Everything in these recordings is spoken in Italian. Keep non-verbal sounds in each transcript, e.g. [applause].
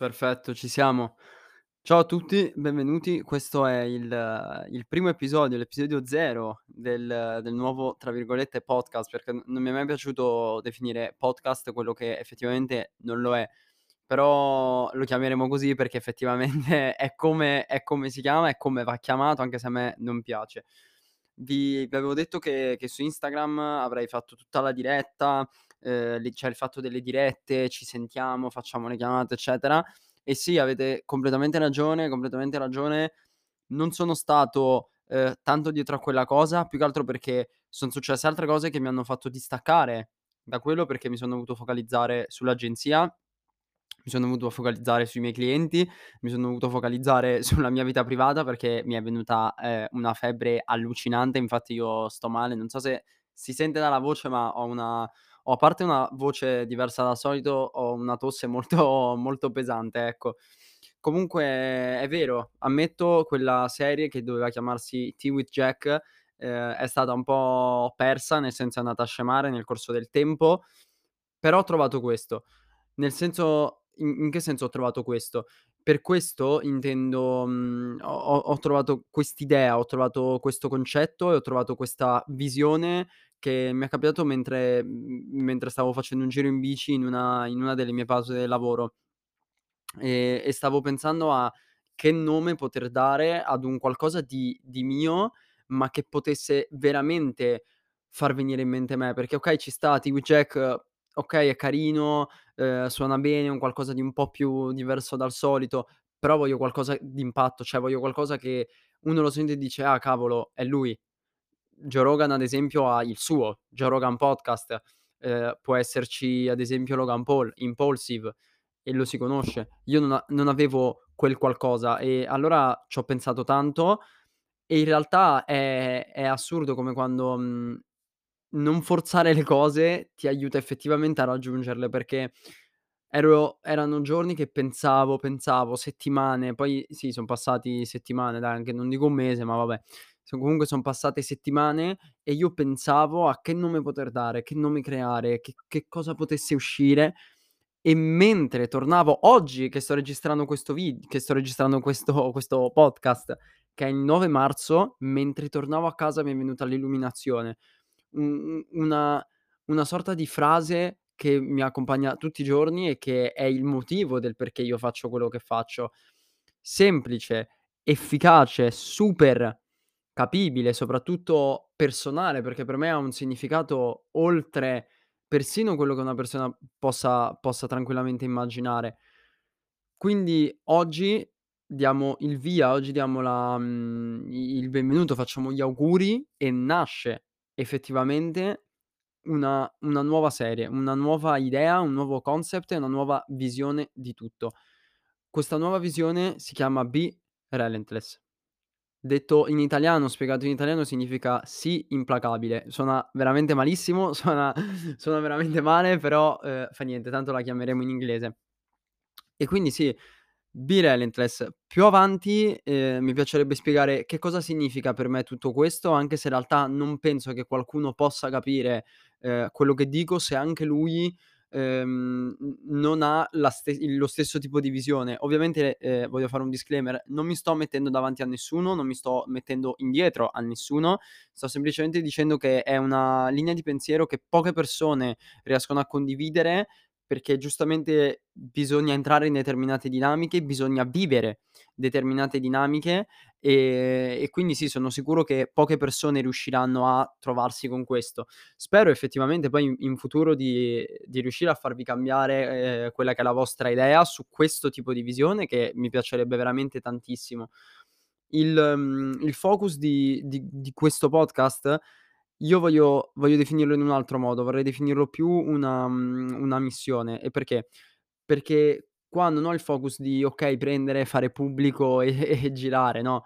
Perfetto, ci siamo. Ciao a tutti, benvenuti. Questo è il il primo episodio, l'episodio 0 del del nuovo, tra virgolette, "podcast", perché non mi è mai piaciuto definire podcast quello che effettivamente non lo è. Però lo chiameremo così perché effettivamente [laughs] è come è come si chiama, è come va chiamato, anche se a me non piace. Vi vi avevo detto che che su Instagram avrei fatto tutta la diretta, lì c'è il fatto delle dirette, ci sentiamo, facciamo le chiamate, eccetera. E sì, avete completamente ragione, completamente ragione. Non sono stato, ehm, tanto dietro a quella cosa, più che altro perché son successe altre cose che mi hanno fatto distaccare da quello, perché mi sono dovuto focalizzare sull'agenzia, mi sono dovuto focalizzare sui miei clienti, mi sono dovuto focalizzare [laughs] sulla mia vita privata perché mi è venuta, ehm, una febbre allucinante, infatti io sto male, non so se si sente dalla voce, ma ho una ho a parte una voce diversa dal solito, ho una tosse molto molto pesante, ecco. Comunque è vero, ammetto quella serie che doveva chiamarsi Tea with Jack, ehm, è stata un po' persa, nel senso è andata a scemare nel corso del tempo, però ho trovato questo. Nel senso in in che senso ho trovato questo? Per questo intendo mhmm, ho ho ho trovato quest'idea, ho trovato questo concetto e ho trovato questa visione che mi è capitato mentre mentre stavo facendo un giro in bici in una in una delle mie pause del lavoro. Ehm, e stavo pensando a che nome poter dare ad un qualcosa di di mio, ma che potesse veramente far venire in mente me, perché okay, ci sta with Jack, okay, è carino, ehm, suona bene, un qualcosa di un po' più diverso dal solito, però voglio qualcosa d'impatto, cioè voglio qualcosa che uno lo sente e dice: "Ah cavolo, è lui." Joe Rogan ad esempio ha il suo, Joe Rogan Podcast, ehm, può esserci ad esempio Logan Paul, Impulsive e lo si conosce. Io non a non avevo quel qualcosa e allora c'ho pensato tanto e in realtà è è assurdo come quando, mhmm, non forzare le cose ti aiuta effettivamente a raggiungerle, perché ero erano giorni che pensavo, pensavo, settimane, poi sì, son passati settimane dai, anche non dico un mese, ma vabbè. Comunque son passate settimane e io pensavo a che nome poter dare, che nome creare, che che cosa potesse uscire e mentre tornavo oggi che sto registrando questo vid che sto registrando questo questo podcast, che è il 9 marzo, mentre tornavo a casa mi è venuta l'illuminazione. Una una sorta di frase che mi accompagna tutti i giorni e che è il motivo del perché io faccio quello che faccio. Semplice, efficace, super capibile, soprattutto personale, perché per me ha un significato oltre persino quello che una persona possa possa tranquillamente immaginare. Quindi oggi diamo il via, oggi diamo la mhmm, il benvenuto, facciamo gli auguri e nasce effettivamente una una nuova serie, una nuova idea, un nuovo concept e una nuova visione di tutto. Questa nuova visione si chiama Be Relentless. Detto in italiano, spiegato in italiano significa sii implacabile. Suona veramente malissimo, [laughs] suona suona veramente male, però, ehm, fa niente, tanto la chiameremo in inglese. E quindi sì, be relentless. Più avanti, ehm, mi piacerebbe spiegare che cosa significa per me tutto questo, anche se in realtà non penso che qualcuno possa capire, ehm, quello che dico se anche lui, ehm, non ha ste lo stesso tipo di visione. Ovviamente, ehm, voglio fare un disclaimer: non mi sto mettendo davanti a nessuno, non mi sto mettendo indietro a nessuno, sto semplicemente dicendo che è una linea di pensiero che poche persone riescono a condividere, perché giustamente bisogna entrare in determinate dinamiche, bisogna vivere determinate dinamiche, ehm, e quindi sì, sono sicuro che poche persone riusciranno a trovarsi con questo. Spero effettivamente poi in in futuro di di riuscire a farvi cambiare, ehm, quella che è la vostra idea su questo tipo di visione che mi piacerebbe veramente tantissimo. Il mhmm, il focus di di di questo podcast io voglio voglio definirlo in un altro modo, vorrei definirlo più una mhmm, una missione. E perché? Perché qua non ho il focus di, okay, prendere, fare pubblico e [laughs] e girare, no.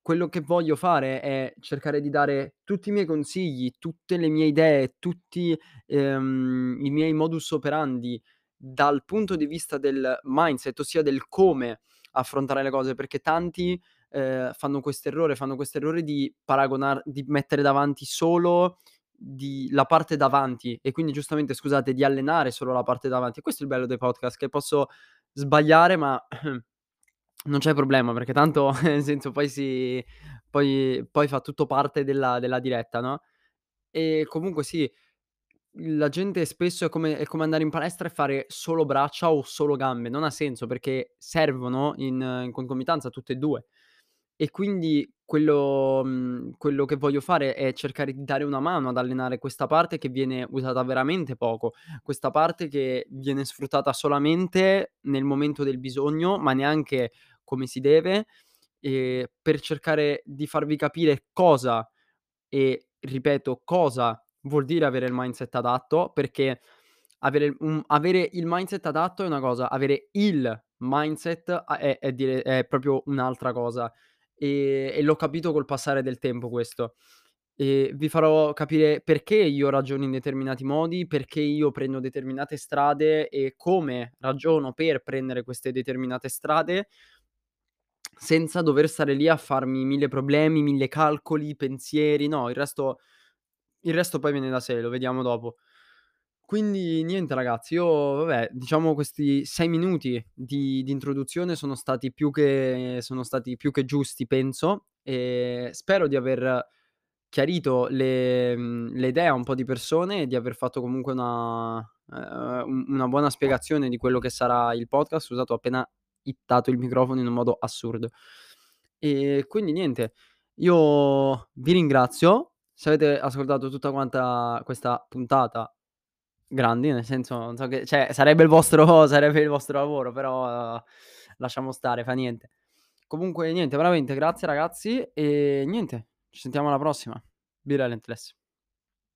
Quello che voglio fare è cercare di dare tutti i miei consigli, tutte le mie idee, tutti, ehm, i miei modus operandi dal punto di vista del mindset, ossia del come affrontare le cose, perché tanti, ehm, fanno quest'errore, fanno quest'errore di paragonar di mettere davanti solo di la parte davanti e quindi giustamente, scusate, di allenare solo la parte davanti. Questo è il bello dei podcast, che posso sbagliare, ma [clears throat] non c'è problema perché tanto [laughs] nel senso poi si poi poi fa tutto parte della della diretta, no, e comunque sì, la gente spesso è come è come andare in palestra e fare solo braccia o solo gambe, non ha senso perché servono in in concomitanza tutte e 2. E quindi quello mhmm, quello che voglio fare è cercare di dare una mano ad allenare questa parte che viene usata veramente poco, questa parte che viene sfruttata solamente nel momento del bisogno, ma neanche come si deve, ehm, per cercare di farvi capire cosa e ripeto cosa vuol dire avere il mindset adatto, perché avere un avere il mindset adatto è una cosa, avere il mindset a è è dire è proprio un'altra cosa. Ehm, e l'ho capito col passare del tempo questo. E vi farò capire perché io ragiono in determinati modi, perché io prendo determinate strade e come ragiono per prendere queste determinate strade senza dover stare lì a farmi 1000 problemi, 1000 calcoli, pensieri, no, il resto il resto poi viene da sé, lo vediamo dopo. Quindi niente ragazzi, io vabbè, diciamo questi 6 minuti di di introduzione sono stati più che sono stati più che giusti penso, e spero di aver chiarito le mhmm, le idee a un po' di persone e di aver fatto comunque una un una buona spiegazione di quello che sarà il podcast. Scusate, ho appena hittato il microfono in un modo assurdo. E quindi niente, io vi ringrazio. Se avete ascoltato tutta quanta questa puntata, grandi, nel senso non so che cioè sarebbe il vostro [laughs] sarebbe il vostro lavoro, però lasciamo stare, fa niente. Comunque niente, veramente grazie ragazzi e niente, ci sentiamo alla prossima. Be relentless.